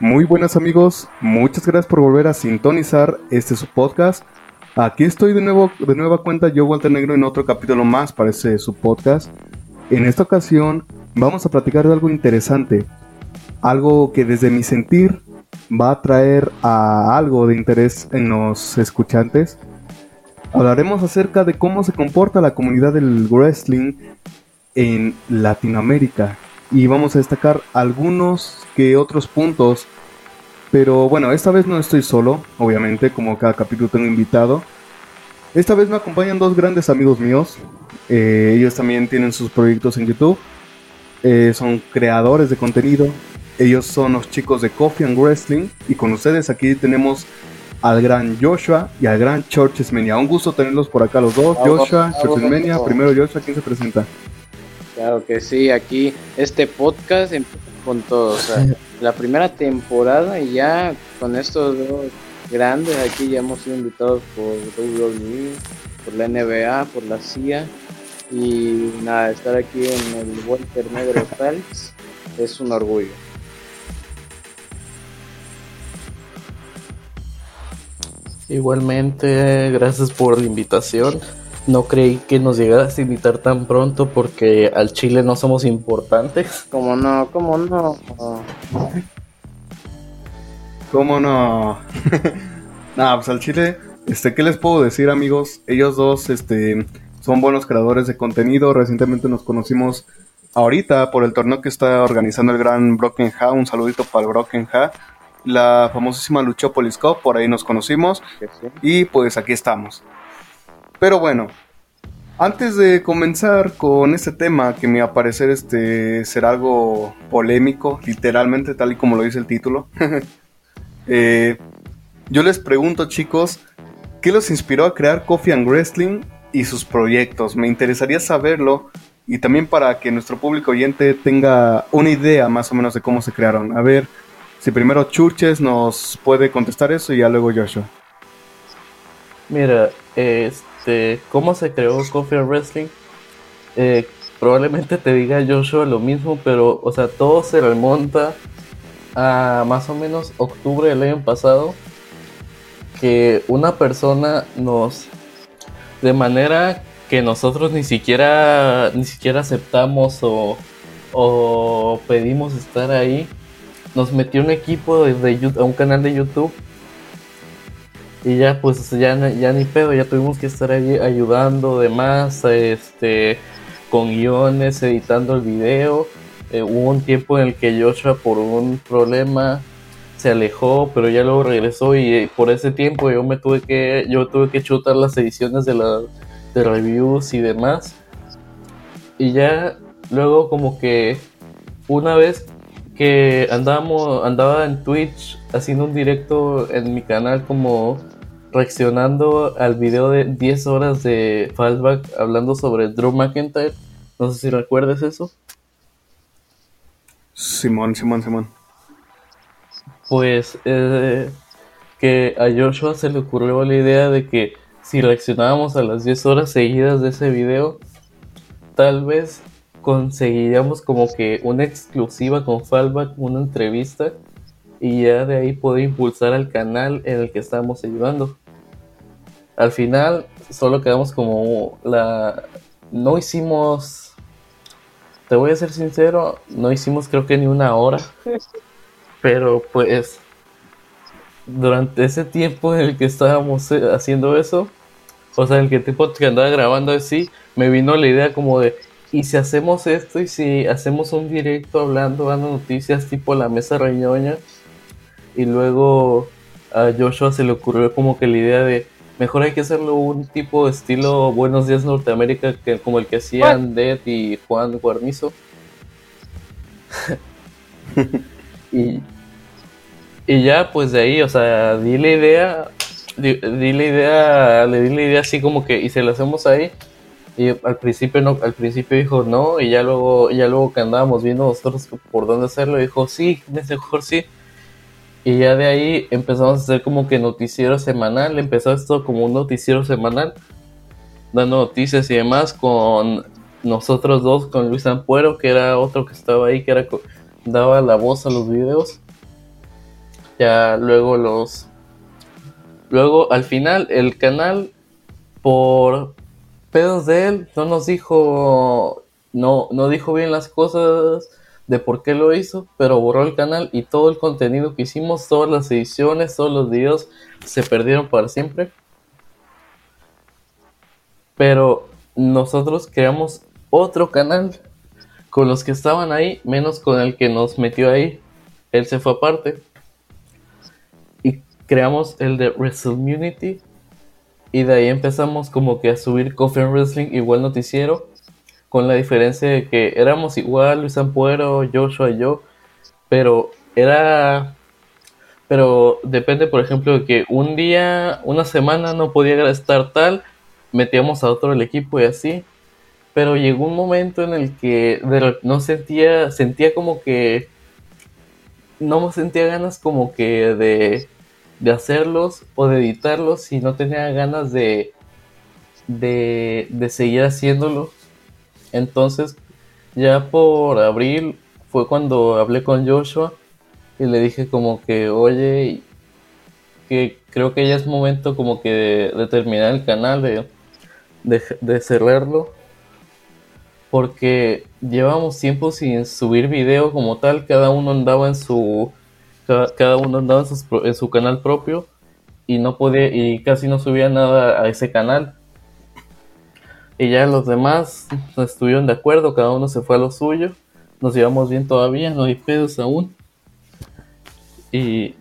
Muy buenas amigos, muchas gracias por volver a sintonizar este su podcast. Aquí estoy de nuevo, de nueva cuenta yo Walter Negro en otro capítulo más para este su podcast. En esta ocasión vamos a platicar de algo interesante, algo que desde mi sentir va a traer a algo de interés en los escuchantes. Hablaremos acerca de cómo se comporta la comunidad del wrestling en Latinoamérica y vamos a destacar algunos que otros puntos. Pero bueno, esta vez no estoy solo, obviamente, como cada capítulo tengo invitado. Esta vez me acompañan dos grandes amigos míos. Eh, ellos también tienen sus proyectos en YouTube. Eh, son creadores de contenido. Ellos son los chicos de Coffee and Wrestling. Y con ustedes aquí tenemos al gran Joshua y al gran Churchesmania. Un gusto tenerlos por acá los dos. Joshua, Churchesmania. Primero Joshua, ¿quién se presenta? Claro que sí, aquí este podcast con todo, o sea, la primera temporada y ya con estos dos grandes aquí ya hemos sido invitados por WWE, por la NBA, por la CIA y nada, estar aquí en el Walter Negro Talks es un orgullo. Igualmente, gracias por la invitación. No creí que nos llegaras a invitar tan pronto porque al Chile no somos importantes. ¿Cómo no? ¿Cómo no? ¿Cómo no? Nada, pues al Chile, este, ¿qué les puedo decir, amigos? Ellos dos, este, son buenos creadores de contenido. Recientemente nos conocimos ahorita por el torneo que está organizando el gran Broken Ha. Un saludito para el Broken Ha. La famosísima Luchópolis Cup, por ahí nos conocimos. Y pues aquí estamos. Pero bueno, antes de comenzar con este tema, que me va a parecer este, ser algo polémico, literalmente tal y como lo dice el título, eh, yo les pregunto chicos, ¿qué los inspiró a crear Coffee and Wrestling y sus proyectos? Me interesaría saberlo y también para que nuestro público oyente tenga una idea más o menos de cómo se crearon. A ver, si primero Churches nos puede contestar eso y ya luego Joshua. Mira, este este, cómo se creó Coffee Wrestling, eh, probablemente te diga Joshua lo mismo, pero, o sea, todo se remonta a más o menos octubre del año pasado, que una persona nos, de manera que nosotros ni siquiera, ni siquiera aceptamos o, o pedimos estar ahí, nos metió un equipo desde a un canal de YouTube y ya pues ya, ya ni pedo, ya tuvimos que estar ahí ayudando demás, este, con guiones, editando el video. Eh, hubo un tiempo en el que Joshua por un problema se alejó, pero ya luego regresó y eh, por ese tiempo yo me tuve que, yo tuve que chutar las ediciones de la de reviews y demás. Y ya luego como que una vez que andábamos, andaba en Twitch haciendo un directo en mi canal como reaccionando al video de 10 horas de Fallback hablando sobre Drew McIntyre. No sé si recuerdes eso. Simón, Simón, Simón. Pues eh, que a Joshua se le ocurrió la idea de que si reaccionábamos a las 10 horas seguidas de ese video, tal vez conseguiríamos como que una exclusiva con Fallback, una entrevista, y ya de ahí poder impulsar al canal en el que estamos ayudando. Al final solo quedamos como la... No hicimos... Te voy a ser sincero, no hicimos creo que ni una hora. Pero pues durante ese tiempo en el que estábamos eh, haciendo eso, o sea, en el que tipo que andaba grabando así, me vino la idea como de, ¿y si hacemos esto? ¿Y si hacemos un directo hablando, dando noticias tipo la mesa reñoña? Y luego a Joshua se le ocurrió como que la idea de, Mejor hay que hacerlo un tipo estilo Buenos Días Norteamérica, que, como el que hacían Dead y Juan Guarnizo. y, y ya, pues de ahí, o sea, di la idea, di, la idea, le di la idea así como que, y se la hacemos ahí. Y al principio no, al principio dijo no, y ya luego, ya luego que andábamos viendo nosotros por dónde hacerlo, dijo sí, mejor sí. Y ya de ahí empezamos a hacer como que noticiero semanal. Empezó esto como un noticiero semanal, dando noticias y demás con nosotros dos, con Luis Ampuero, que era otro que estaba ahí, que era daba la voz a los videos. ya luego los... Luego al final el canal por pedos de él no nos dijo no no dijo bien las cosas de por qué lo hizo, pero borró el canal y todo el contenido que hicimos, todas las ediciones, todos los videos se perdieron para siempre. Pero nosotros creamos otro canal con los que estaban ahí, menos con el que nos metió ahí. Él se fue aparte. Y creamos el de WrestleMunity. Y de ahí empezamos como que a subir Coffee and Wrestling, igual noticiero. Con la diferencia de que éramos igual, Luis Ampuero, Joshua y yo. Pero era... Pero depende, por ejemplo, de que un día, una semana no podía estar tal, metíamos a otro el equipo y así pero llegó un momento en el que no sentía, sentía como que, no me sentía ganas como que de, de hacerlos o de editarlos y no tenía ganas de, de, de seguir haciéndolo. Entonces, ya por abril fue cuando hablé con Joshua y le dije como que, oye, que creo que ya es momento como que de, terminar el canal, de, de, de cerrarlo porque llevamos tiempo sin subir video como tal, cada uno andaba en su cada, uno andaba en su, canal propio y no podía y casi no subía nada a ese canal. Y ya los demás estuvieron de acuerdo, cada uno se fue a lo suyo. Nos llevamos bien todavía, no hay pedos aún. Y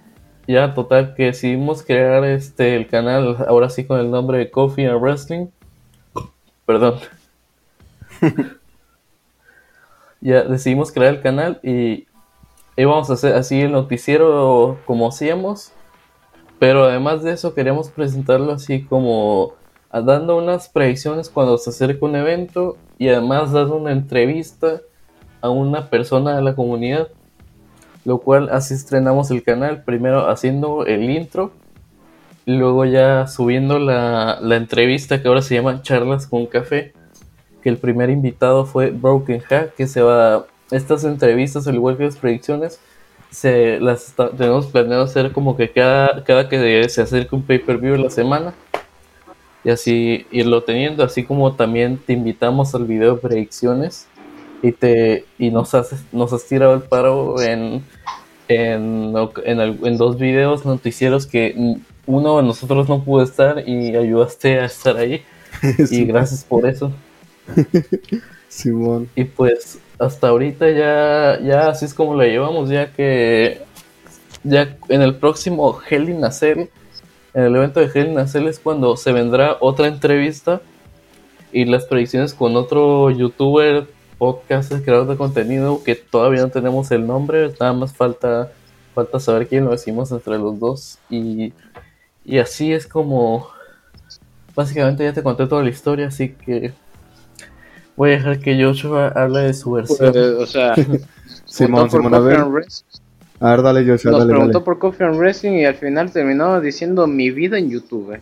ya total que decidimos crear este el canal ahora sí con el nombre de Coffee and Wrestling. Perdón. ya decidimos crear el canal y íbamos a hacer así el noticiero como hacíamos, pero además de eso queríamos presentarlo así como dando unas predicciones cuando se acerca un evento y además dando una entrevista a una persona de la comunidad, lo cual así estrenamos el canal, primero haciendo el intro y luego ya subiendo la, la entrevista que ahora se llama Charlas con Café que el primer invitado fue Broken Hack, que se va... Estas entrevistas, al igual que las predicciones, se las tenemos planeado hacer como que cada, cada que se acerque un pay-per-view la semana y así irlo teniendo, así como también te invitamos al video de predicciones y te y nos has, nos has tirado el paro en, en, en, dos videos noticieros que uno de nosotros no pudo estar y ayudaste a estar ahí y gracias por eso. Simón. Y pues hasta ahorita ya, ya así es como la llevamos, ya que ya en el próximo Hell in en el evento de Hell in es cuando se vendrá otra entrevista y las predicciones con otro youtuber, podcast, creador de contenido que todavía no tenemos el nombre, nada más falta, falta saber quién lo decimos entre los dos y, y así es como básicamente ya te conté toda la historia, así que Voy a dejar que Joshua hable de su versión. Pues, o sea, Simón, Simón, a ver. A ver, dale, Joshua, Nos dale, preguntó por Coffee and Wrestling y al final terminó diciendo mi vida en YouTube.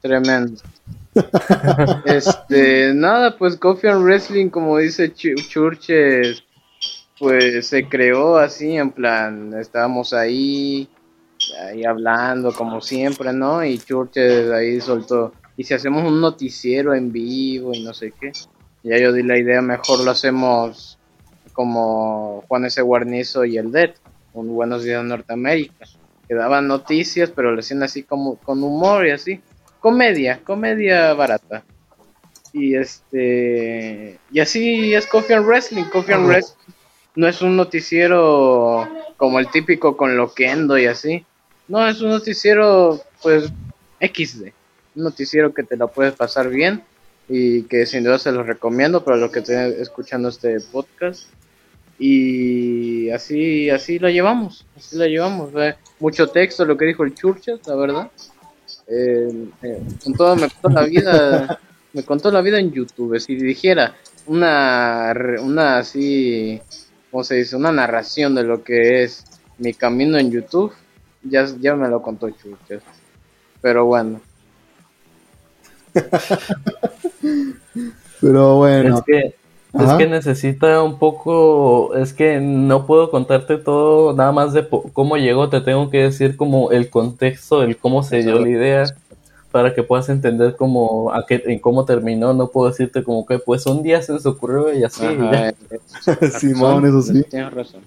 Tremendo. este, nada, pues Coffee and Wrestling, como dice Churches, pues se creó así, en plan, estábamos ahí, ahí hablando como siempre, ¿no? Y Churches ahí soltó y si hacemos un noticiero en vivo y no sé qué, ya yo di la idea, mejor lo hacemos como Juan S. Guarnizo y el Dead, un Buenos Días Norteamérica, que daban noticias, pero lo hacían así como con humor y así, comedia, comedia barata. Y este, y así es Coffee and Wrestling, Coffee and Wrestling no es un noticiero como el típico con Loquendo y así. No, es un noticiero pues XD un noticiero que te lo puedes pasar bien y que sin duda se los recomiendo para los que estén escuchando este podcast. Y así, así lo llevamos, así lo llevamos. Mucho texto, lo que dijo el Churches, la verdad. Eh, eh, con todo, me contó la vida, me contó la vida en YouTube. Si dijera una, una así, ¿cómo se dice? Una narración de lo que es mi camino en YouTube, ya, ya me lo contó Churches. Pero bueno, Pero bueno. Es que Es que necesita un poco, es que no puedo contarte todo nada más de cómo llegó, te tengo que decir como el contexto, el cómo se dio la idea, para que puedas entender cómo, a qué, en cómo terminó, no puedo decirte como que pues un día se les ocurrió y así. Simón, eso sí. Tienes razón.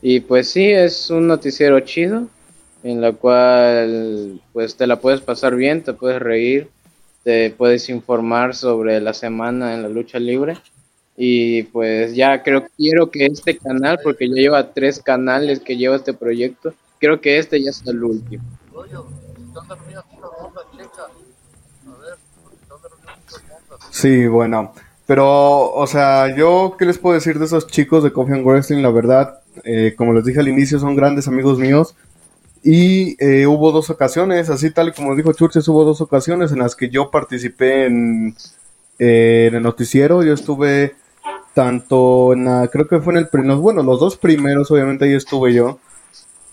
Y pues sí, es un noticiero chido, en la cual pues te la puedes pasar bien, te puedes reír, te puedes informar sobre la semana en la lucha libre y pues ya creo quiero que este canal, porque ya lleva tres canales que lleva este proyecto, creo que este ya es el último. Sí, bueno. Pero, o sea, yo, ¿qué les puedo decir de esos chicos de Coffee and Wrestling? La verdad, eh, como les dije al inicio, son grandes amigos míos. Y eh, hubo dos ocasiones, así tal como dijo Churches, hubo dos ocasiones en las que yo participé en, eh, en el noticiero. Yo estuve tanto en la, creo que fue en el bueno, los dos primeros, obviamente ahí estuve yo.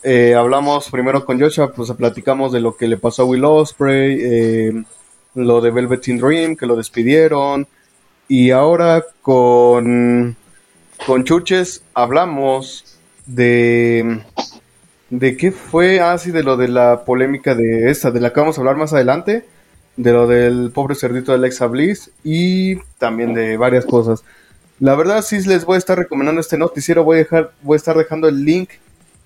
Eh, hablamos primero con Joshua, pues platicamos de lo que le pasó a Will Osprey, eh, lo de Velvet Dream, que lo despidieron. Y ahora con, con Chuches hablamos de, de qué fue, así ah, de lo de la polémica de esta, de la que vamos a hablar más adelante, de lo del pobre cerdito de Alexa Bliss y también de varias cosas. La verdad sí les voy a estar recomendando este noticiero, voy a dejar, voy a estar dejando el link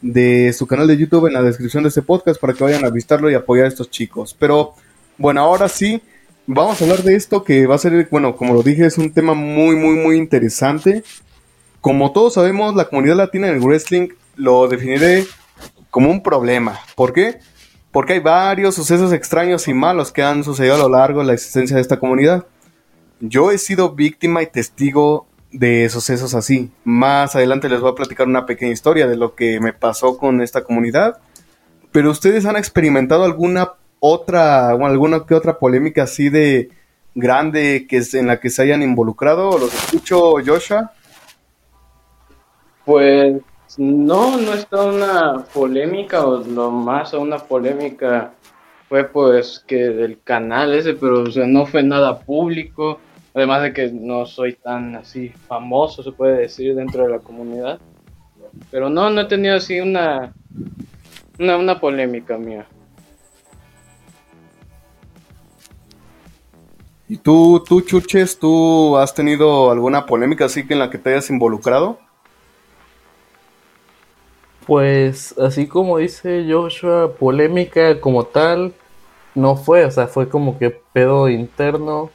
de su canal de YouTube en la descripción de este podcast para que vayan a visitarlo y apoyar a estos chicos. Pero bueno, ahora sí, vamos a hablar de esto que va a ser, bueno, como lo dije, es un tema muy, muy, muy interesante. Como todos sabemos, la comunidad latina en el wrestling lo definiré como un problema. ¿Por qué? Porque hay varios sucesos extraños y malos que han sucedido a lo largo de la existencia de esta comunidad. Yo he sido víctima y testigo de sucesos así. Más adelante les voy a platicar una pequeña historia de lo que me pasó con esta comunidad. Pero ustedes han experimentado alguna otra alguna otra polémica así de grande que es en la que se hayan involucrado? ¿Los escucho, Joshua? Pues no, no está una polémica o lo más una polémica fue pues que del canal ese, pero o sea, no fue nada público Además de que no soy tan así famoso, se puede decir, dentro de la comunidad. Pero no, no he tenido así una, una, polémica mía. ¿Y tú, tú, Chuches, tú has tenido alguna polémica así que en la que te hayas involucrado? Pues así como dice Joshua, polémica como tal no fue, o sea, fue como que pedo interno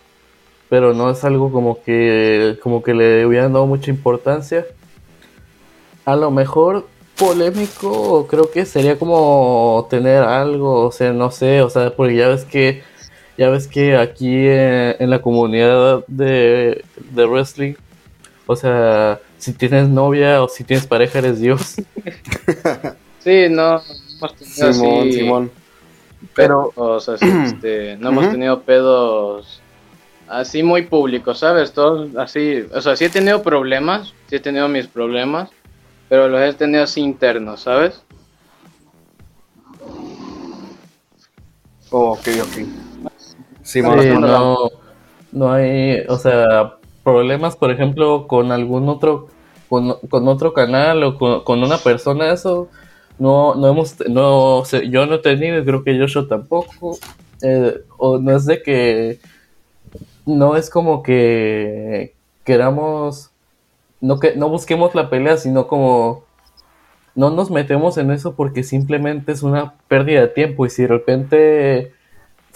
pero no es algo como que, como que le hubieran dado mucha importancia. A lo mejor polémico creo que sería como tener algo, o sea, no sé, o sea, porque ya ves que ya ves que aquí en, la comunidad de, de, wrestling, o sea, si tienes novia o si tienes pareja eres Dios. sí, no, Simón, Simón. Pero, o sea, este, no hemos tenido pedos así muy público, ¿sabes? Todo así, o sea, sí he tenido problemas, sí he tenido mis problemas, pero los he tenido así internos, ¿sabes? Oh, ok, ok. Sí, no, no hay, o sea, problemas, por ejemplo, con algún otro, con, otro canal o con, una persona, eso no, no hemos, no, yo no he tenido, creo que yo, tampoco, eh, o no es de que no es como que queramos, no, que, no busquemos la pelea, sino como no nos metemos en eso porque simplemente es una pérdida de tiempo y si de repente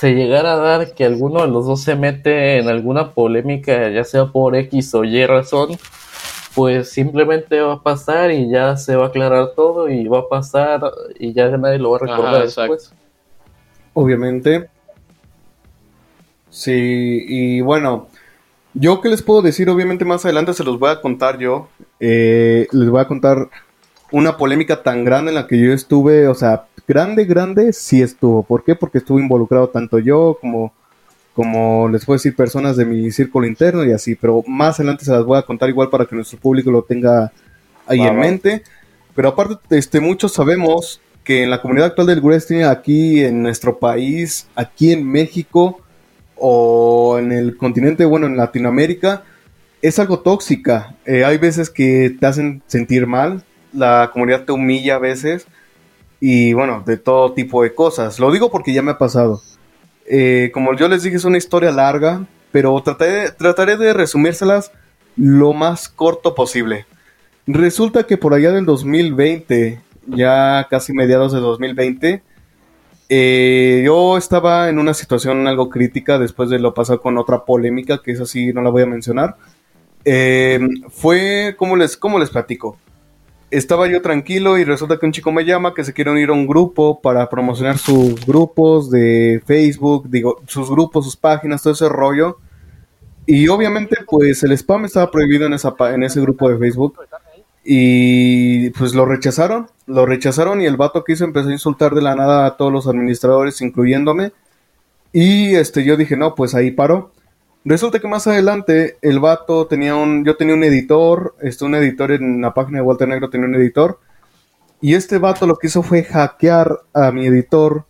se llegara a dar que alguno de los dos se mete en alguna polémica, ya sea por X o Y razón, pues simplemente va a pasar y ya se va a aclarar todo y va a pasar y ya nadie lo va a recordar después. Obviamente, Sí, y bueno, yo qué les puedo decir, obviamente más adelante se los voy a contar yo. Eh, les voy a contar una polémica tan grande en la que yo estuve, o sea, grande, grande, sí estuvo. ¿Por qué? Porque estuve involucrado tanto yo como, como les puedo decir, personas de mi círculo interno y así, pero más adelante se las voy a contar igual para que nuestro público lo tenga ahí en mente. Pero aparte, este, muchos sabemos que en la comunidad actual del wrestling aquí en nuestro país, aquí en México, o en el continente, bueno, en Latinoamérica, es algo tóxica. Eh, hay veces que te hacen sentir mal, la comunidad te humilla a veces y bueno, de todo tipo de cosas. Lo digo porque ya me ha pasado. Eh, como yo les dije, es una historia larga, pero trataré, trataré de resumírselas lo más corto posible. Resulta que por allá del 2020, ya casi mediados de 2020, eh, yo estaba en una situación algo crítica después de lo pasado con otra polémica, que es así, no la voy a mencionar. Eh, fue, ¿cómo les, ¿cómo les platico? Estaba yo tranquilo y resulta que un chico me llama que se quiere unir a un grupo para promocionar sus grupos de Facebook, digo, sus grupos, sus páginas, todo ese rollo. Y obviamente, pues el spam estaba prohibido en, esa, en ese grupo de Facebook. Y pues lo rechazaron, lo rechazaron y el vato que hizo empezó a insultar de la nada a todos los administradores, incluyéndome. Y este, yo dije, no, pues ahí paro. Resulta que más adelante el vato tenía un, yo tenía un editor, este, un editor en la página de Walter Negro tenía un editor. Y este vato lo que hizo fue hackear a mi editor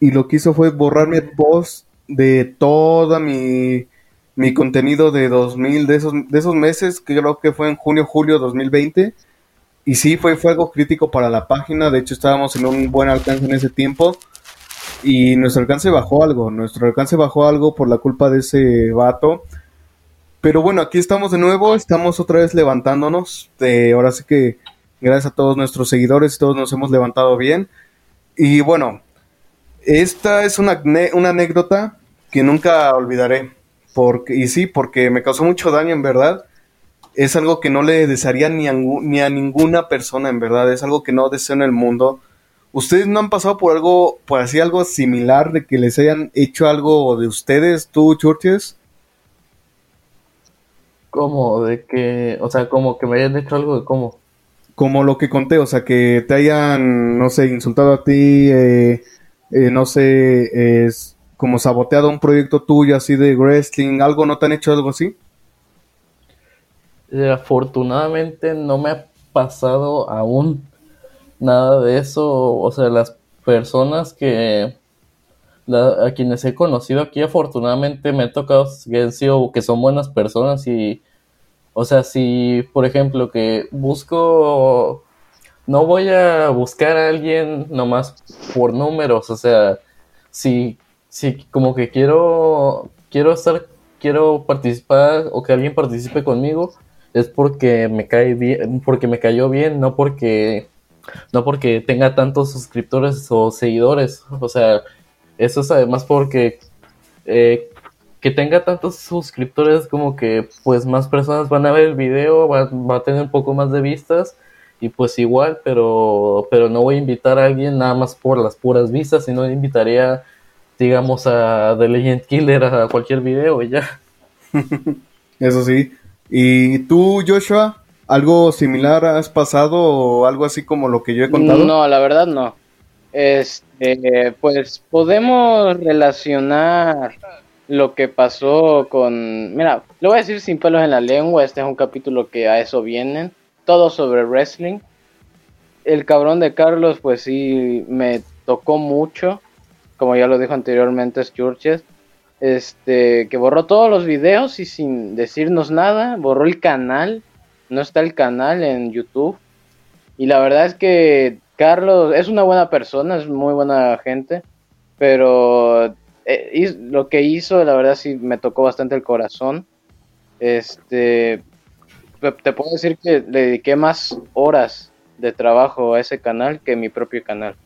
y lo que hizo fue borrarme voz de toda mi, mi contenido de 2000, de esos, de esos meses, que creo que fue en junio, julio 2020. Y sí, fue, fue algo crítico para la página. De hecho, estábamos en un buen alcance en ese tiempo. Y nuestro alcance bajó algo. Nuestro alcance bajó algo por la culpa de ese vato. Pero bueno, aquí estamos de nuevo. Estamos otra vez levantándonos. Eh, ahora sí que gracias a todos nuestros seguidores, todos nos hemos levantado bien. Y bueno, esta es una, una anécdota que nunca olvidaré porque, y sí, porque me causó mucho daño en verdad. Es algo que no le desearía ni a, ni a ninguna persona en verdad. Es algo que no deseo en el mundo. ¿Ustedes no han pasado por algo, por así algo similar de que les hayan hecho algo de ustedes, tú, Churches? ¿Cómo? De que, o sea, como que me hayan hecho algo de cómo. Como lo que conté, o sea, que te hayan, no sé, insultado a ti, eh, eh, no sé, es, como saboteado un proyecto tuyo así de wrestling, algo, ¿no te han hecho algo así? Eh, afortunadamente no me ha pasado aún nada de eso, o sea, las personas que a quienes he conocido aquí afortunadamente me ha tocado que han sido que son buenas personas y o sea, si por ejemplo que busco no voy a buscar a alguien nomás por números, o sea, si Sí, como que quiero, quiero estar, quiero participar o que alguien participe conmigo, es porque me cae bien, porque me cayó bien, no porque, no porque tenga tantos suscriptores o seguidores. O sea, eso es además porque eh, que tenga tantos suscriptores como que pues más personas van a ver el video, va, va, a tener un poco más de vistas y pues igual, pero, pero no voy a invitar a alguien nada más por las puras vistas, sino invitaría digamos, a The Legend Killer a cualquier video y ya. Eso sí. ¿Y tú, Joshua? ¿Algo similar has pasado o algo así como lo que yo he contado? No, la verdad no. Este, pues podemos relacionar lo que pasó con... Mira, lo voy a decir sin pelos en la lengua, este es un capítulo que a eso vienen, todo sobre wrestling. El cabrón de Carlos, pues sí, me tocó mucho como ya lo dijo anteriormente Sturges, este, que borró todos los videos y sin decirnos nada, borró el canal, no está el canal en YouTube. Y la verdad es que Carlos es una buena persona, es muy buena gente, pero eh, lo que hizo, la verdad sí me tocó bastante el corazón. Este, te puedo decir que le dediqué más horas de trabajo a ese canal que a mi propio canal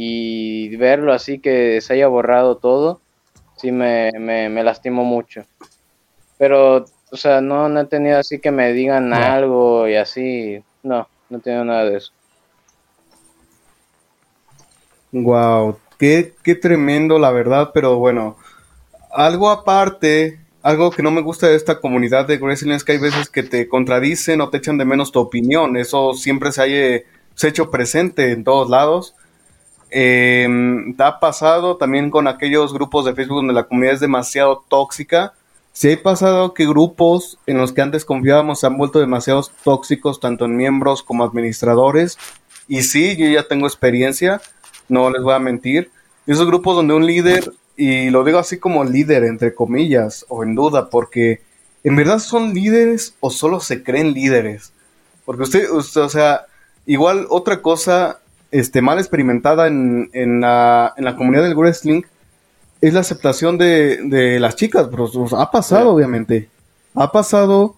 y verlo así que se haya borrado todo, sí me, me, lastimó mucho. Pero, o sea, no, no he tenido así que me digan algo y así, no, no he tenido nada de eso. Wow, qué, qué tremendo la verdad, pero bueno, algo aparte, algo que no me gusta de esta comunidad de wrestling es que hay veces que te contradicen o te echan de menos tu opinión, eso siempre se, haya, se ha hecho presente en todos lados eh, ha pasado también con aquellos grupos de Facebook donde la comunidad es demasiado tóxica. Si ha pasado que grupos en los que antes confiábamos se han vuelto demasiado tóxicos, tanto en miembros como administradores. Y sí, yo ya tengo experiencia, no les voy a mentir. Esos grupos donde un líder, y lo digo así como líder, entre comillas, o en duda, porque ¿en verdad son líderes o solo se creen líderes? Porque usted, usted o sea, igual otra cosa este, mal experimentada en, en, la, en la comunidad del wrestling es la aceptación de, de las chicas, pero ha pasado, obviamente. Ha pasado,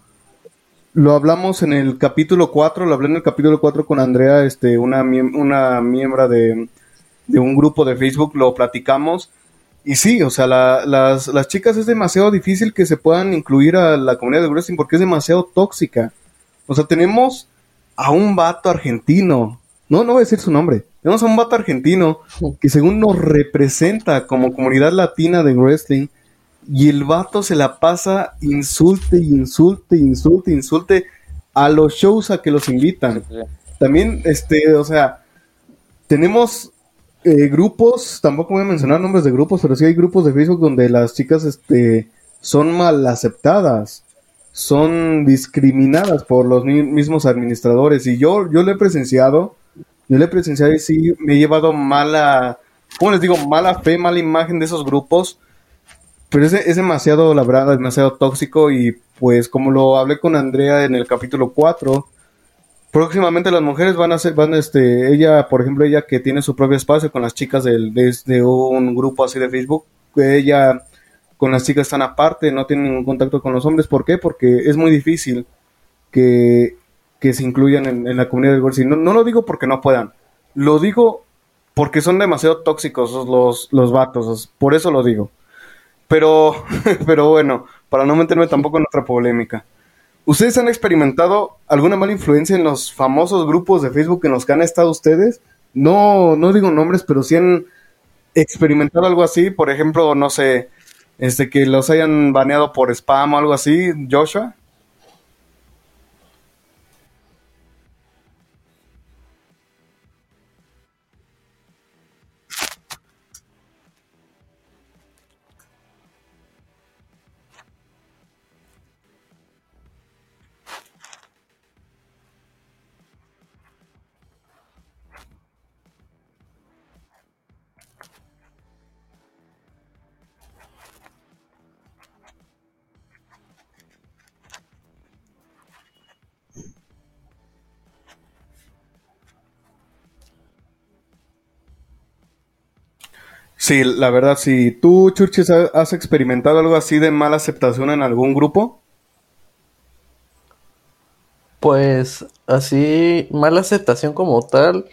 lo hablamos en el capítulo 4, lo hablé en el capítulo 4 con Andrea, este, una, una miembro de, de un grupo de Facebook, lo platicamos. Y sí, o sea, las, las chicas es demasiado difícil que se puedan incluir a la comunidad del wrestling porque es demasiado tóxica. O sea, tenemos a un vato argentino no, no voy a decir su nombre. Tenemos a un vato argentino que según nos representa como comunidad latina de wrestling y el vato se la pasa insulte, insulte, insulte, insulte a los shows a que los invitan. También, este, o sea, tenemos eh, grupos, tampoco voy a mencionar nombres de grupos, pero sí hay grupos de Facebook donde las chicas, este, son mal aceptadas, son discriminadas por los mismos administradores y yo, yo lo he presenciado yo le he presenciado y sí me he llevado mala, ¿cómo les digo? Mala fe, mala imagen de esos grupos. Pero es, demasiado, la verdad, demasiado tóxico y pues como lo hablé con Andrea en el capítulo 4, próximamente las mujeres van a ser, van este, ella, por ejemplo, ella que tiene su propio espacio con las chicas del, de, un grupo así de Facebook, ella con las chicas están aparte, no tienen ningún contacto con los hombres. ¿Por qué? Porque es muy difícil que que se incluyan en, la comunidad del wrestling. No, no, lo digo porque no puedan, lo digo porque son demasiado tóxicos los, los vatos, por eso lo digo. Pero, pero bueno, para no meterme tampoco en otra polémica. ¿Ustedes han experimentado alguna mala influencia en los famosos grupos de Facebook en los que han estado ustedes? No, no digo nombres, pero sí han experimentado algo así. Por ejemplo, no sé, este que los hayan baneado por spam o algo así, Joshua. Sí, la verdad, sí. ¿Tú, Churches, has experimentado algo así de mala aceptación en algún grupo? Pues así, mala aceptación como tal,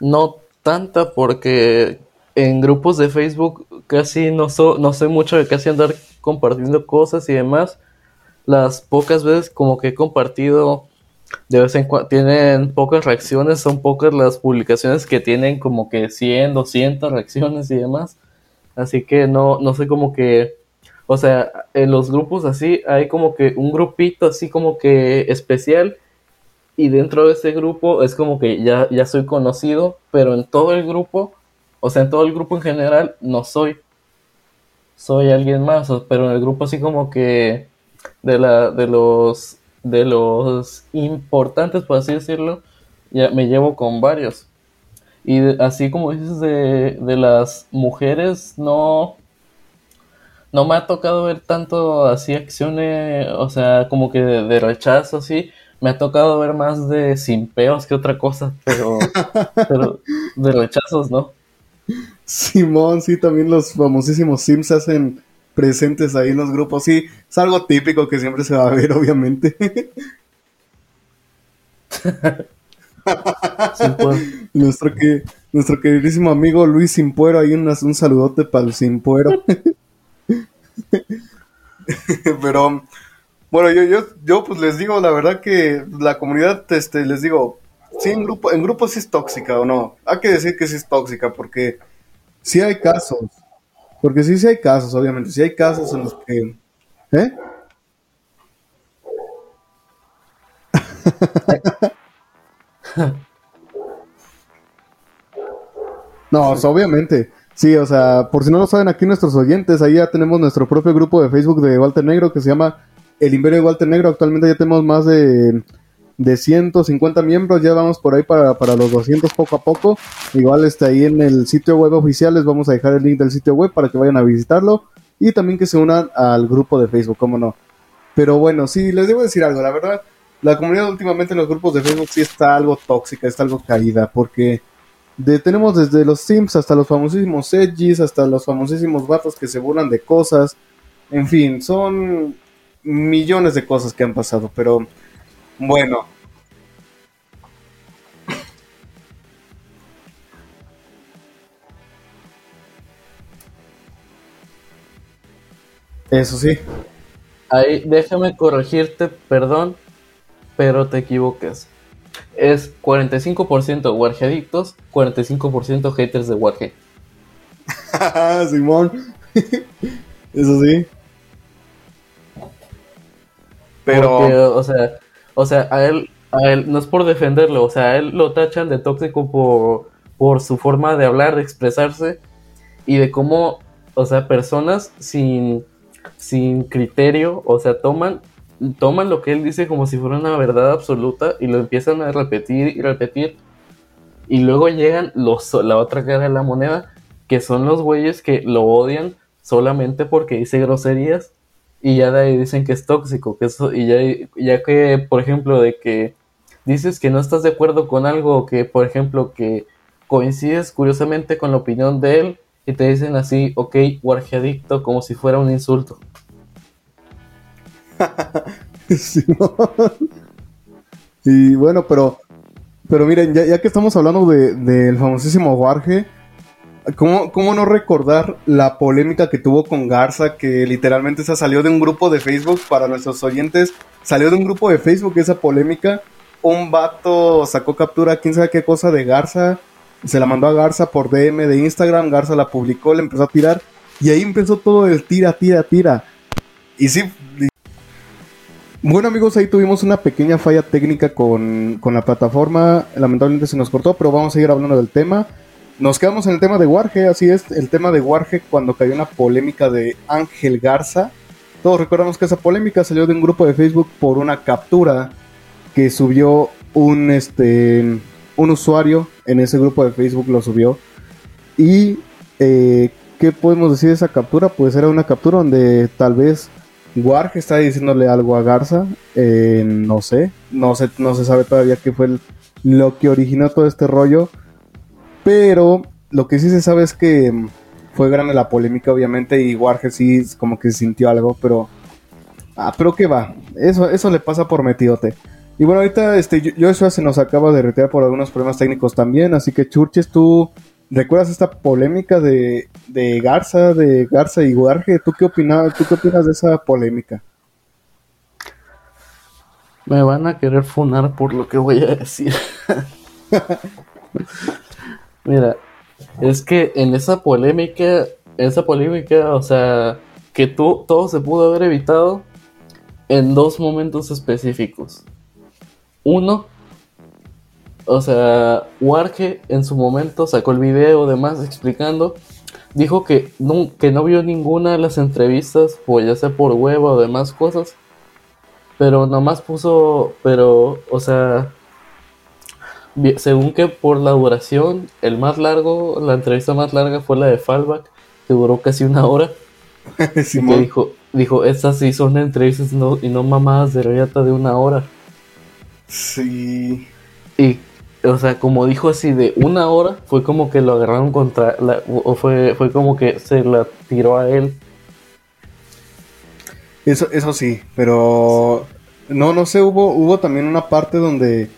no tanta porque en grupos de Facebook casi no, no sé mucho de casi andar compartiendo cosas y demás. Las pocas veces como que he compartido de vez en cuando tienen pocas reacciones, son pocas las publicaciones que tienen como que 100, 200 reacciones y demás. Así que no, no sé como que, o sea, en los grupos así hay como que un grupito así como que especial y dentro de ese grupo es como que ya, ya soy conocido, pero en todo el grupo, o sea, en todo el grupo en general no soy. Soy alguien más, pero en el grupo así como que de la de los de los importantes, por así decirlo, ya me llevo con varios. Y así como dices de, de, las mujeres, no, no me ha tocado ver tanto así acciones, o sea, como que de, rechazo, así. Me ha tocado ver más de simpeos que otra cosa, pero, pero de rechazos, ¿no? Simón, sí, también los famosísimos sims hacen presentes ahí en los grupos. Sí, es algo típico que siempre se va a ver, obviamente. nuestro, que, nuestro queridísimo amigo Luis Simpuero, ahí un, un saludote para el Simpuero. Pero bueno, yo, yo, yo pues les digo la verdad que la comunidad, este, les digo, sí, en grupo, en grupo sí es tóxica o no. Hay que decir que sí es tóxica porque sí hay casos porque sí, sí hay casos, obviamente. Sí hay casos en los que. ¿Eh? no, obviamente. Sí, o sea, por si no lo saben aquí nuestros oyentes, ahí ya tenemos nuestro propio grupo de Facebook de Walter Negro que se llama El Imperio de Walter Negro. Actualmente ya tenemos más de de 150 miembros, ya vamos por ahí para, los 200 poco a poco. Igual está ahí en el sitio web oficial, les vamos a dejar el link del sitio web para que vayan a visitarlo y también que se unan al grupo de Facebook, cómo no. Pero bueno, sí, les debo decir algo, la verdad, la comunidad últimamente en los grupos de Facebook sí está algo tóxica, está algo caída, porque tenemos desde los Sims hasta los famosísimos Edgys, hasta los famosísimos vatos que se burlan de cosas, en fin, son millones de cosas que han pasado, pero bueno. Eso sí. Ahí déjame corregirte, perdón, pero te equivoques. Es 45% Warge adictos, 45% haters de Warge. Simón. Eso sí. Pero. o sea, o sea, a él, a él, no es por defenderlo, o sea, a él lo tachan de tóxico por, por su forma de hablar, de expresarse y de cómo, o sea, personas sin, sin criterio, o sea, toman, toman lo que él dice como si fuera una verdad absoluta y lo empiezan a repetir y repetir. Y luego llegan los, la otra cara de la moneda, que son los güeyes que lo odian solamente porque dice groserías y ya de ahí dicen que es tóxico, que eso, y ya, ya que, por ejemplo, de que dices que no estás de acuerdo con algo, que, por ejemplo, que coincides curiosamente con la opinión de él, y te dicen así, ok, adicto, como si fuera un insulto. y bueno, pero, pero miren, ya, ya que estamos hablando del de, famosísimo Warge, ¿Cómo, ¿Cómo, no recordar la polémica que tuvo con Garza? Que literalmente se salió de un grupo de Facebook para nuestros oyentes. Salió de un grupo de Facebook esa polémica. Un vato sacó captura, quién sabe qué cosa de Garza. Se la mandó a Garza por DM de Instagram. Garza la publicó, le empezó a tirar. Y ahí empezó todo el tira, tira, tira. Y sí. Bueno amigos, ahí tuvimos una pequeña falla técnica con, con la plataforma. Lamentablemente se nos cortó, pero vamos a seguir hablando del tema. Nos quedamos en el tema de Warge, así es, el tema de Warge cuando cayó una polémica de Ángel Garza. Todos recordamos que esa polémica salió de un grupo de Facebook por una captura que subió un este un usuario en ese grupo de Facebook lo subió. Y eh, qué podemos decir de esa captura pues era una captura donde tal vez Warge está diciéndole algo a Garza eh, no sé no se no se sabe todavía qué fue lo que originó todo este rollo pero lo que sí se sabe es que mm, fue grande la polémica, obviamente, y Warge sí como que sintió algo, pero. Ah, pero qué va. Eso, eso le pasa por metidote. Y bueno, ahorita este, Joshua se nos acaba de retirar por algunos problemas técnicos también, así que Churches, tú recuerdas esta polémica de, de Garza, de Garza y Warge. ¿Tú qué, opinas, ¿Tú qué opinas de esa polémica? Me van a querer funar por lo que voy a decir. Mira, es que en esa polémica, esa polémica, o sea, que tú, todo se pudo haber evitado en dos momentos específicos. Uno, o sea, Warge en su momento sacó el video demás explicando, dijo que no, que no vio ninguna de las entrevistas, pues ya sea por web o demás cosas, pero nomás puso, pero, o sea, según que por la duración, el más largo, la entrevista más larga fue la de Fallback, que duró casi una hora. y que dijo, dijo, estas sí son entrevistas no, y no mamadas de reyata de una hora. Sí. Y, o sea, como dijo así de una hora, fue como que lo agarraron contra, o fue, fue como que se la tiró a él. Eso, eso sí, pero no, no sé, hubo, hubo también una parte donde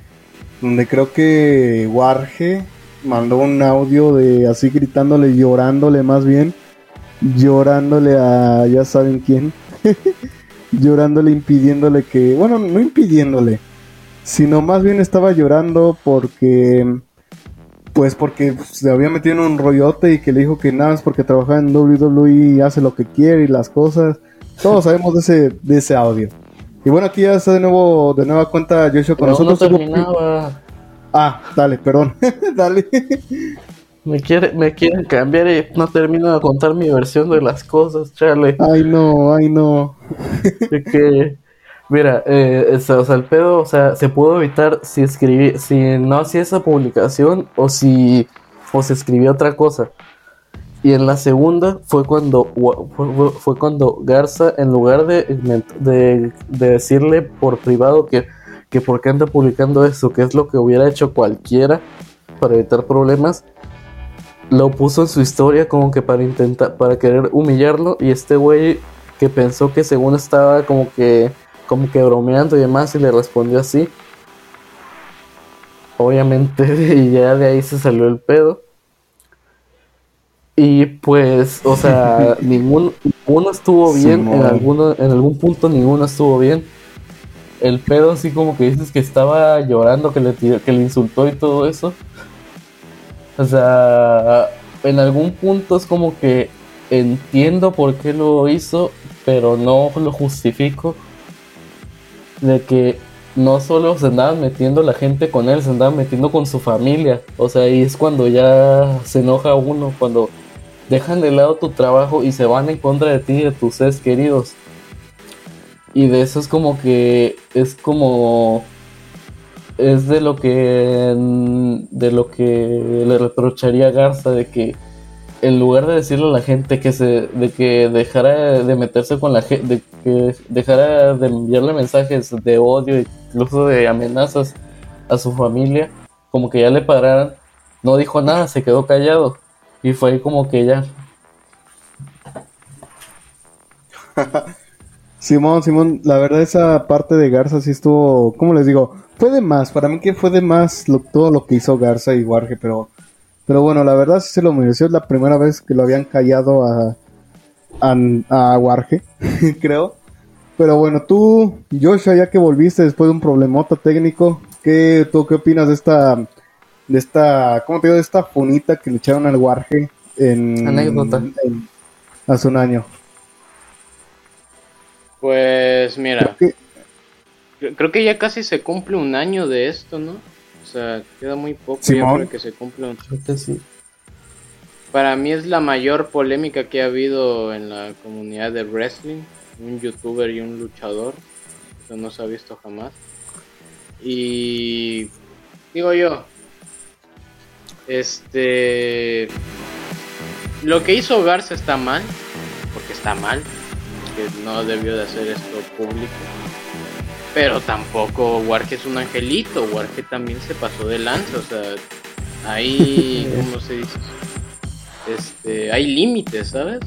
donde creo que Warge mandó un audio de así gritándole, llorándole más bien, llorándole a ya saben quién, llorándole, impidiéndole que, bueno, no impidiéndole, sino más bien estaba llorando porque, pues porque se había metido en un rollote y que le dijo que nada es porque trabajaba en WWE y hace lo que quiere y las cosas. Todos sabemos de ese, de ese audio. Y bueno, aquí ya está de nuevo, de nueva cuenta Joshua con nosotros. No terminaba. Ah, dale, perdón. dale. Me, quiere, me quieren cambiar y no termino de contar mi versión de las cosas, chale. Ay, no, ay, no. que, mira, eh, o sea, el pedo, o sea, se pudo evitar si escribí, si no hacía esa publicación o si, o se escribió otra cosa. Y en la segunda fue cuando, fue, cuando Garza, en lugar de, de, decirle por privado que, que por qué anda publicando eso, que es lo que hubiera hecho cualquiera para evitar problemas, lo puso en su historia como que para intentar, para querer humillarlo. Y este güey que pensó que según estaba como que, como que bromeando y demás, y le respondió así. Obviamente, y ya de ahí se salió el pedo. Y pues, o sea, ninguno, ninguno estuvo bien, en, alguno, en algún punto ninguno estuvo bien. El pedo así como que dices que estaba llorando, que le, que le insultó y todo eso. O sea, en algún punto es como que entiendo por qué lo hizo, pero no lo justifico. De que no solo se andaban metiendo la gente con él, se andaban metiendo con su familia. O sea, y es cuando ya se enoja uno, cuando dejan de lado tu trabajo y se van en contra de ti y de tus seres queridos. Y de eso es como que es como es de lo que de lo que le reprocharía Garza de que en lugar de decirle a la gente que se de que dejara de meterse con la gente de que dejara de enviarle mensajes de odio incluso de amenazas a su familia como que ya le pararan no dijo nada se quedó callado y fue como que ya Simón, Simón, la verdad esa parte de Garza sí estuvo, ¿cómo les digo? Fue de más, para mí que fue de más todo lo que hizo Garza y Warge, pero, pero bueno, la verdad sí se lo mereció, la primera vez que lo habían callado a, a, a Warge, creo. Pero bueno, tú, Joshua, ya que volviste después de un problemota técnico, ¿qué, ¿tú qué opinas de esta, de esta, ¿cómo te digo, de esta funita que le echaron al Warge en, Anécdota. hace un año? Pues mira, creo que ya casi se cumple un año de esto, ¿no? O sea, queda muy poco para que se cumpla un sí. Para mí es la mayor polémica que ha habido en la comunidad de wrestling. Un youtuber y un luchador. Eso no se ha visto jamás. Y digo yo, este... Lo que hizo Garza está mal, porque está mal que no debió de hacer esto público. Pero tampoco Warge es un angelito, Warge también se pasó de lanza, o sea, hay, ¿cómo se dice? Este, hay límites, ¿sabes?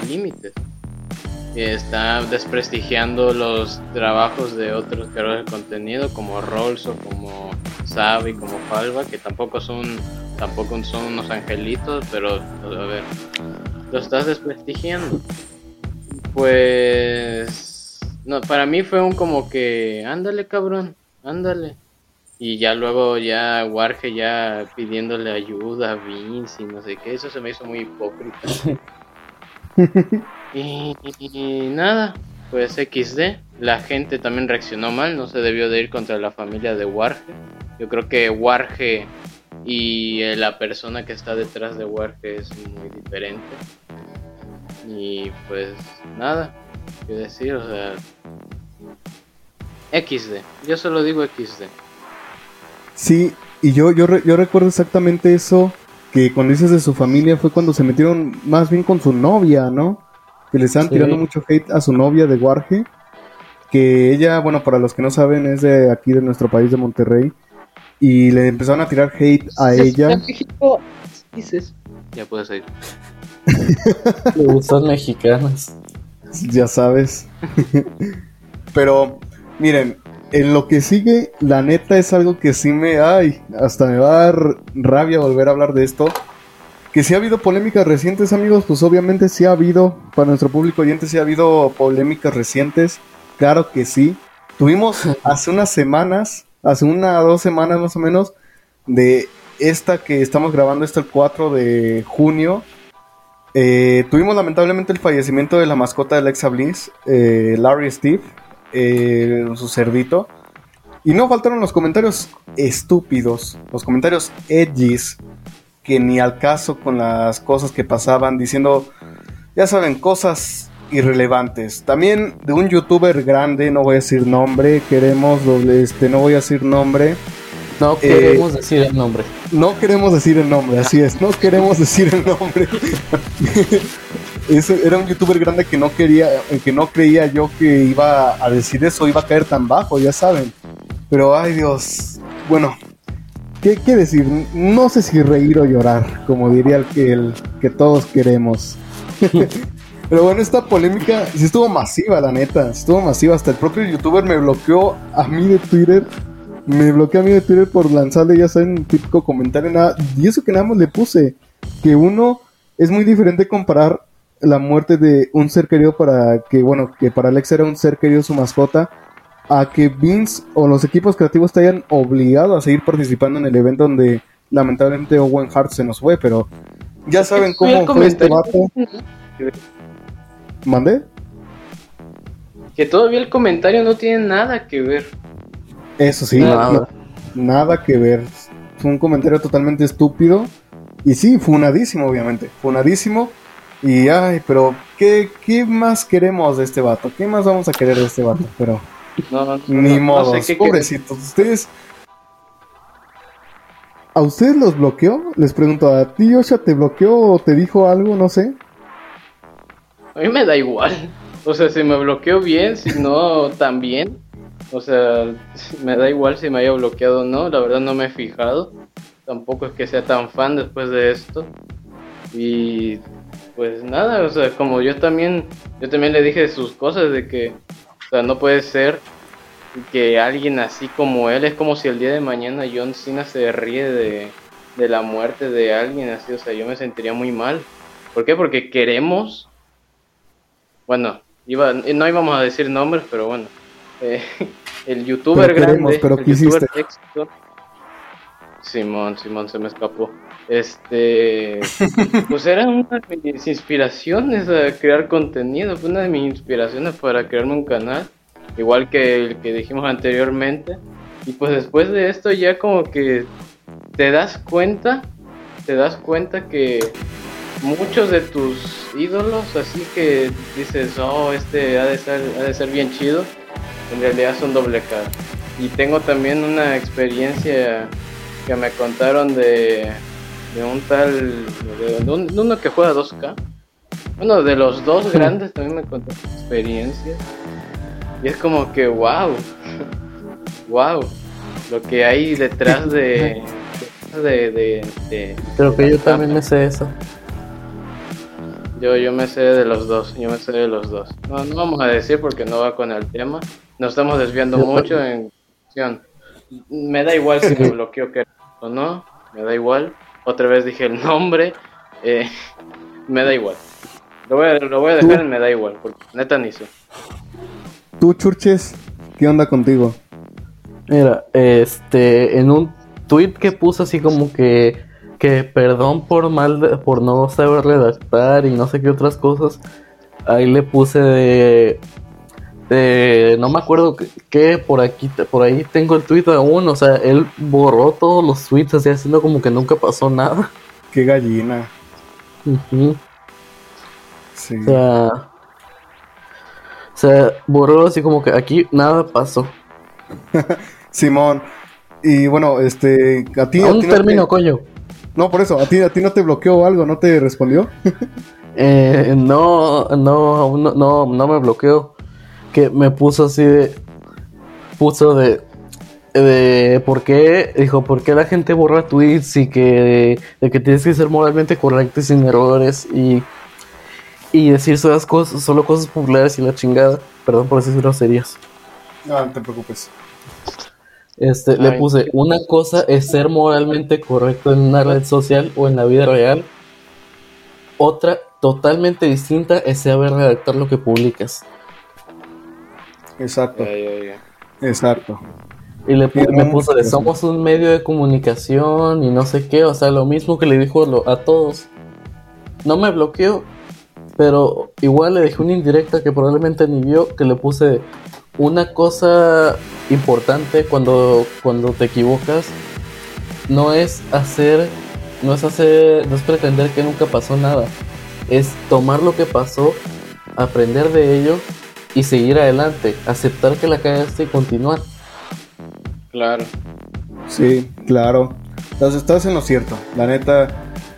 Hay límites. Está desprestigiando los trabajos de otros creadores de contenido como Rolls o como Sabi, como Falva, que tampoco son tampoco son unos angelitos, pero a ver, lo estás desprestigiando. Pues no, para mí fue un como que, ándale cabrón, ándale. Y ya luego ya Warge ya pidiéndole ayuda a Vince y no sé qué, eso se me hizo muy hipócrita. y, nada, pues XD, la gente también reaccionó mal, no se debió de ir contra la familia de Warge. Yo creo que Warge y la persona que está detrás de Warge es muy diferente. Y pues nada, que decir, o sea, XD, yo solo digo XD. Sí, y yo, yo, yo recuerdo exactamente eso, que cuando dices de su familia fue cuando se metieron más bien con su novia, ¿no? Que le estaban tirando mucho hate a su novia de Warge, que ella, bueno, para los que no saben, es de aquí de nuestro país de Monterrey, y le empezaron a tirar hate a ella. Dices, ya puedes ir. Son mexicanas. Ya sabes. Pero, miren, en lo que sigue, la neta es algo que sí me. Ay, hasta me va a dar rabia volver a hablar de esto. Que si ha habido polémicas recientes, amigos, pues obviamente sí ha habido. Para nuestro público oyente, sí ha habido polémicas recientes. Claro que sí. Tuvimos hace unas semanas, hace una o dos semanas más o menos, de esta que estamos grabando, esto el 4 de junio, eh, tuvimos lamentablemente el fallecimiento de la mascota de Alexa Bliss, eh, Larry Steve, eh, su cerdito. Y no faltaron los comentarios estúpidos, los comentarios edgys, que ni al caso con las cosas que pasaban, diciendo, ya saben, cosas irrelevantes. También de un youtuber grande, no voy a decir nombre, queremos, este, no voy a decir nombre, No Eh, queremos decir el nombre. No queremos decir el nombre, así es, no queremos decir el nombre. Ese era un youtuber grande que no quería, que no creía yo que iba a decir eso, iba a caer tan bajo, ya saben. Pero ay Dios, bueno, ¿qué, decir? No sé si reír o llorar, como diría el que, el que todos queremos. Pero bueno, esta polémica sí estuvo masiva, la neta, estuvo masiva. Hasta el propio youtuber me bloqueó a mí de Twitter. Me bloqueó a mí de Twitter por lanzarle, ya saben, un típico comentario. Nada, y eso que nada más le puse. Que uno es muy diferente comparar la muerte de un ser querido para que, bueno, que para Alex era un ser querido su mascota, a que Vince o los equipos creativos te hayan obligado a seguir participando en el evento donde lamentablemente Owen Hart se nos fue, pero ya saben cómo fue este vato. ¿Mandé? Que todavía el comentario no tiene nada que ver. Eso sí, Nada. no- nada que ver. Fue un comentario totalmente estúpido. Y sí, funadísimo, obviamente. Funadísimo. Y ay, pero ¿qué, ¿qué más queremos de este vato? ¿Qué más vamos a querer de este vato? Pero No, no, ni no, no modo, sé qué- pobrecitos. Ustedes. ¿A ustedes los bloqueó? Les pregunto, ¿a ti, Osha, te bloqueó o te dijo algo? No sé. A mí me da igual. O sea, si me bloqueo bien, si no, también. O sea, me da igual si me haya bloqueado o no. La verdad no me he fijado. Tampoco es que sea tan fan después de esto. Y pues nada, o sea, como yo también, yo también le dije sus cosas de que, o sea, no puede ser que alguien así como él, es como si el día de mañana John Cena se ríe de, de la muerte de alguien así, o sea, yo me sentiría muy mal. ¿Por qué? Porque queremos bueno, iba, no íbamos a decir nombres, pero bueno. eh, el youtuber Pero queremos, grande, pero el youtuber. Simón, Simón se me escapó. Este, pues era una de mis inspiraciones a crear contenido, fue una de mis inspiraciones para crearme un canal, igual que el que dijimos anteriormente. Y pues después de esto ya como que te das cuenta, te das cuenta que muchos de tus ídolos, así que dices, oh, este ha de ser, ha de ser bien chido, en realidad son doble cara. Y tengo también una experiencia que me contaron de, de un tal, de, de un- de uno que juega 2K. Bueno, de los dos grandes también me contó su experiencia. Y es como que, wow, wow, lo que hay detrás de... de, de, de- Creo que yo también me sé eso. Yo, yo me sé de los dos, yo me sé de los dos. No, no vamos a decir porque no va con el tema. Nos estamos desviando Yo mucho en cuestión. Me da igual si me bloqueó que o no, me da igual. Otra vez dije el nombre, eh, me da igual. Lo voy, a, lo voy a dejar en me da igual, porque neta ni sé. Tú, Churches, ¿qué onda contigo? Mira, este, en un tweet que puso así como que, que perdón por mal, de- por no saber redactar y no sé qué otras cosas, ahí le puse de, de no me acuerdo qué- qué, por aquí, por ahí tengo el tweet aún, o sea, él borró todos los tweets así haciendo como que nunca pasó nada. Qué gallina. Sí. O sea, o sea, borró así como que aquí nada pasó. Simón. Y bueno, este, a ti, ti no te- coño. No, por eso, a ti, a ti no te bloqueó algo, no te respondió. Eh, no, no, no, no me bloqueó. Que me puso así de. Puso de. De por qué, dijo, por qué la gente borra tweets y que, de que tienes que ser moralmente correcto y sin errores y, y decir solo cosas, solo cosas populares y la chingada. Perdón por decir groserías. No, no te preocupes. Este, le puse, una cosa es ser moralmente correcto en una red social o en la vida real. Otra, totalmente distinta, es saber redactar lo que publicas. Exacto, ya. exacto. Y le pu- me puso de somos un medio de comunicación y no sé qué, o sea, lo mismo que le dijo lo- a todos. No me bloqueó, pero igual le dejé una indirecta que probablemente ni vio, que le puse una cosa importante cuando, cuando te equivocas, no es hacer, no es hacer, no es pretender que nunca pasó nada, es tomar lo que pasó, aprender de ello y seguir adelante, aceptar que la cagaste y continuar. Claro. Sí, claro. Entonces estás en lo cierto. La neta,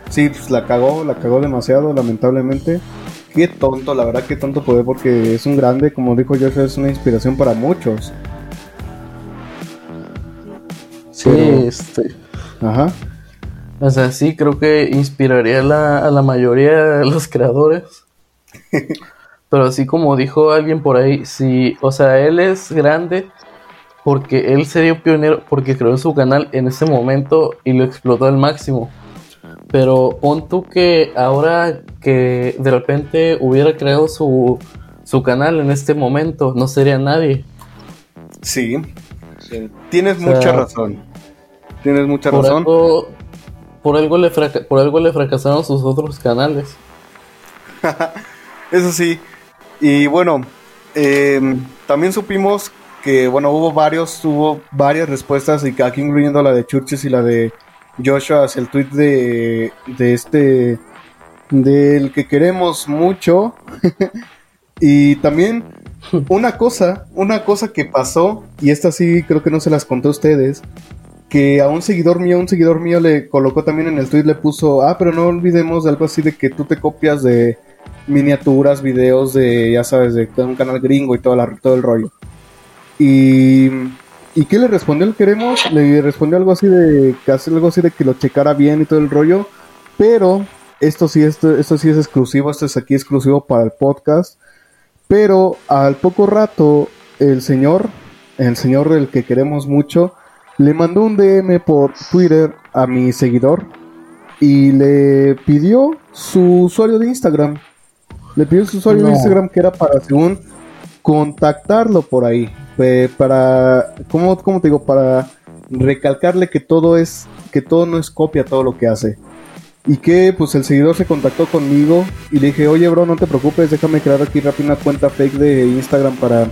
sí, pues la cagó, la cagó demasiado, lamentablemente. Qué tonto, la verdad, qué tonto poder, porque es un grande, como dijo Joshua, es una inspiración para muchos. Sí, este. Ajá. O sea, sí, creo que inspiraría a la, a la mayoría de los creadores. Pero así como dijo alguien por ahí, sí, o sea, él es grande porque él sería pionero, porque creó su canal en ese momento y lo explotó al máximo. Pero pon tú que ahora que de repente hubiera creado su, su canal en este momento, no sería nadie. Sí, tienes mucha razón. Tienes mucha por razón. Algo, por, algo le por algo le fracasaron sus otros canales. Eso sí. Y bueno, em, también supimos que, bueno, hubo varios, hubo varias respuestas, y aquí incluyendo la de Churches y la de Joshua hacia el tweet de, de este, del que queremos mucho. y también una cosa, una cosa que pasó, y esta sí creo que no se las conté a ustedes, que a un seguidor mío, un seguidor mío le colocó también en el tweet, le puso, ah, pero no olvidemos de algo así de que tú te copias de miniaturas, videos de, ya sabes, de un canal gringo y todo, todo el rollo. Y, ¿Y qué le respondió el queremos? Le respondió algo así de, que algo así de que lo checara bien y todo el rollo, pero esto sí, esto, esto sí es exclusivo, esto es aquí exclusivo para el podcast. Pero al poco rato, el señor, el señor del que queremos mucho, le mandó un DM por Twitter a mi seguidor y le pidió su usuario de Instagram. Le pidió su usuario de Instagram que era para, según, contactarlo por ahí. para, ¿cómo, ¿cómo, te digo? Para recalcarle que todo es, que todo no es copia, todo lo que hace. Y que pues el seguidor se contactó conmigo y le dije, oye bro, no te preocupes, déjame crear aquí rápido una cuenta fake de Instagram para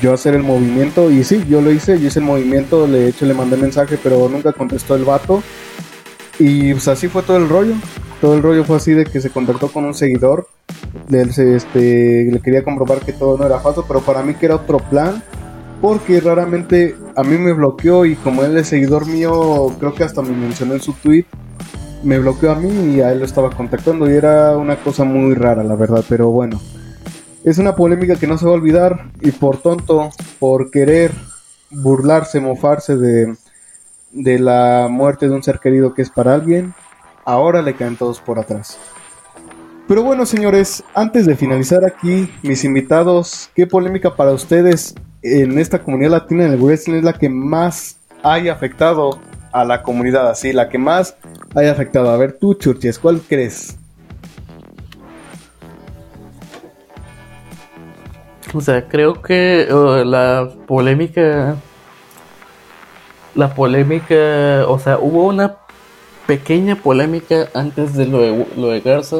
yo hacer el movimiento. Y sí, yo lo hice, yo hice el movimiento, le hecho, le mandé mensaje, pero nunca contestó el vato. Y pues así fue todo el rollo. Todo el rollo fue así de que se contactó con un seguidor. Le, este, le quería comprobar que todo no era falso, pero para mí que era otro plan. Porque raramente a mí me bloqueó y como él es seguidor mío, creo que hasta me mencionó en su tweet, me bloqueó a mí y a él lo estaba contactando y era una cosa muy rara, la verdad. Pero bueno, es una polémica que no se va a olvidar y por tonto, por querer burlarse, mofarse de, de la muerte de un ser querido que es para alguien, ahora le caen todos por atrás. Pero bueno, señores, antes de finalizar aquí, mis invitados, ¿qué polémica para ustedes en esta comunidad latina en el wrestling es la que más haya afectado a la comunidad? Así, la que más haya afectado. A ver, tú, Churches, ¿cuál crees? O sea, creo que la polémica. La polémica. O sea, hubo una pequeña polémica antes de lo de, Garza.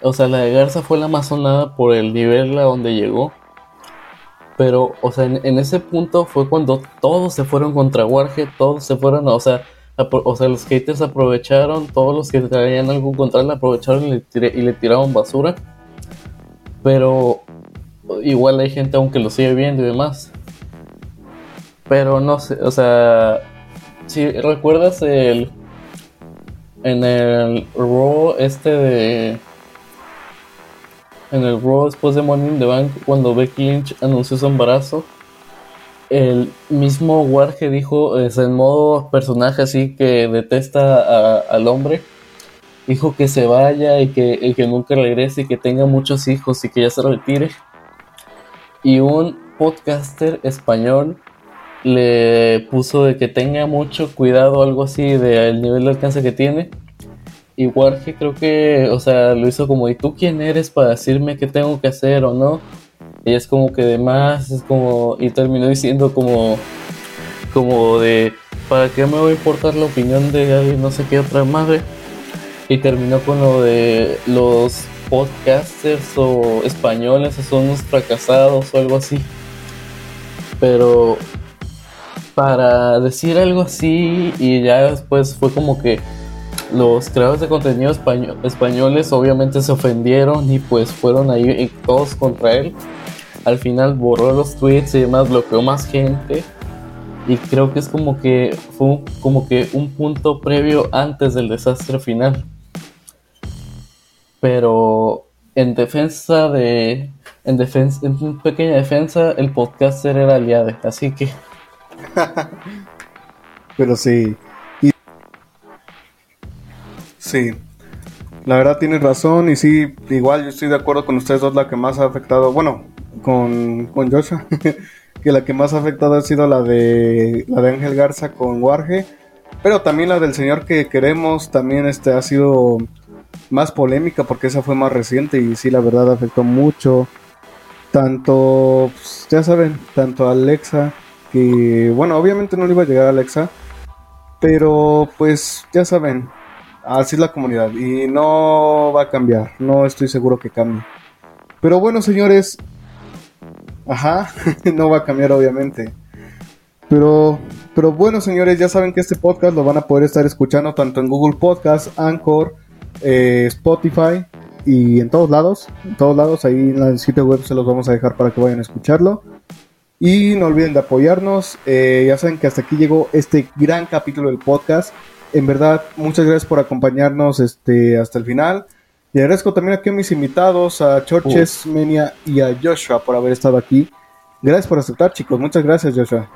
O sea, la de Garza fue la más sonada por el nivel a donde llegó. Pero, o sea, en, ese punto fue cuando todos se fueron contra Warhead, todos se fueron, o sea, o sea, los haters aprovecharon, todos los que traían algo contra él aprovecharon y le, y le tiraron basura. Pero igual hay gente aunque lo sigue viendo y demás. Pero no sé, o sea, si recuerdas el en el Raw este de en el Raw después de Morning the Bank cuando Becky Lynch anunció su embarazo el mismo Warge dijo es en modo personaje así que detesta al hombre dijo que se vaya y que, y que nunca regrese y que tenga muchos hijos y que ya se retire. Y un podcaster español le puso de que tenga mucho cuidado, algo así, del nivel de alcance que tiene. Y Warge creo que, o sea, lo hizo como, ¿y tú quién eres para decirme qué tengo que hacer o no? Y es como que de más, es como, y terminó diciendo como, como de, ¿para qué me va a importar la opinión de no sé qué otra madre? Y terminó con lo de los podcasters o españoles son unos fracasados o algo así. Pero para decir algo así y ya después fue como que los creadores de contenido españoles obviamente se ofendieron y pues fueron ahí todos contra él. Al final borró los tweets y demás, bloqueó más gente. Y creo que es como que fue como que un punto previo antes del desastre final. Pero en defensa de. En, defensa, en pequeña defensa, el podcaster era aliado. Así que. Pero sí. Sí. La verdad tienes razón y sí, igual yo estoy de acuerdo con ustedes dos, la que más ha afectado, bueno, con, con Joshua, que la que más ha afectado ha sido la de la de Ángel Garza con Warge, pero también la del señor que queremos también este ha sido más polémica porque esa fue más reciente y sí la verdad afectó mucho tanto pues, ya saben, tanto a Alexa que bueno, obviamente no le iba a llegar a Alexa, pero pues ya saben, así es la comunidad y no va a cambiar, no estoy seguro que cambie. Pero bueno, señores, ajá, no va a cambiar obviamente. Pero, pero bueno, señores, ya saben que este podcast lo van a poder estar escuchando tanto en Google Podcast, Anchor, eh, Spotify y en todos lados. En todos lados, ahí en el sitio web se los vamos a dejar para que vayan a escucharlo. Y no olviden de apoyarnos. Eh, ya saben que hasta aquí llegó este gran capítulo del podcast. En verdad, muchas gracias por acompañarnos este, hasta el final. Y agradezco también aquí a mis invitados, a Chorches, Menia y a Joshua por haber estado aquí. Gracias por aceptar, chicos. Muchas gracias, Joshua.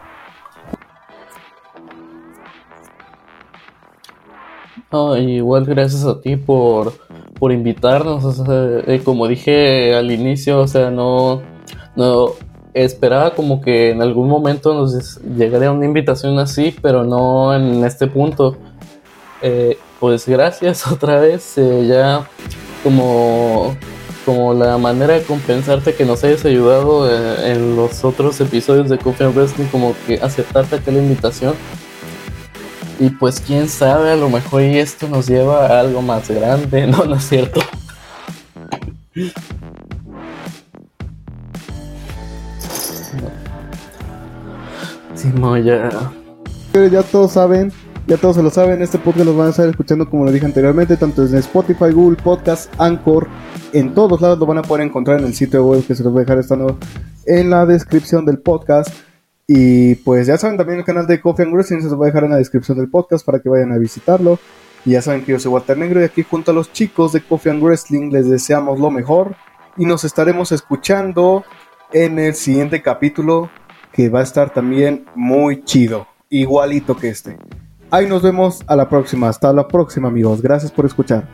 igual gracias a ti por, por invitarnos. Eh, como dije al inicio, o sea, no, no esperaba como que en algún momento nos llegaría una invitación así, pero no en este punto. Eh, pues gracias otra vez. Eh, ya como, como la manera de compensarte que nos hayas ayudado en los otros episodios de Coffee Wrestling, como que aceptarte aquella invitación. Y pues quién sabe, a lo mejor esto nos lleva a algo más grande, no, no es cierto. No, ya. Todos saben, ya todos se lo saben, este podcast lo van a estar escuchando como lo dije anteriormente, tanto en Spotify, Google Podcast, Anchor, en todos lados lo van a poder encontrar en el sitio web que se los voy a dejar estando en la descripción del podcast. Y pues ya saben también el canal de Coffee and se los voy a dejar en la descripción del podcast para que vayan a visitarlo. Y ya saben que yo soy Walter Negro y aquí junto a los chicos de Coffee and Wrestling les deseamos lo mejor y nos estaremos escuchando en el siguiente capítulo que va a estar también muy chido, igualito que este. Ahí nos vemos a la próxima, hasta la próxima amigos, gracias por escuchar.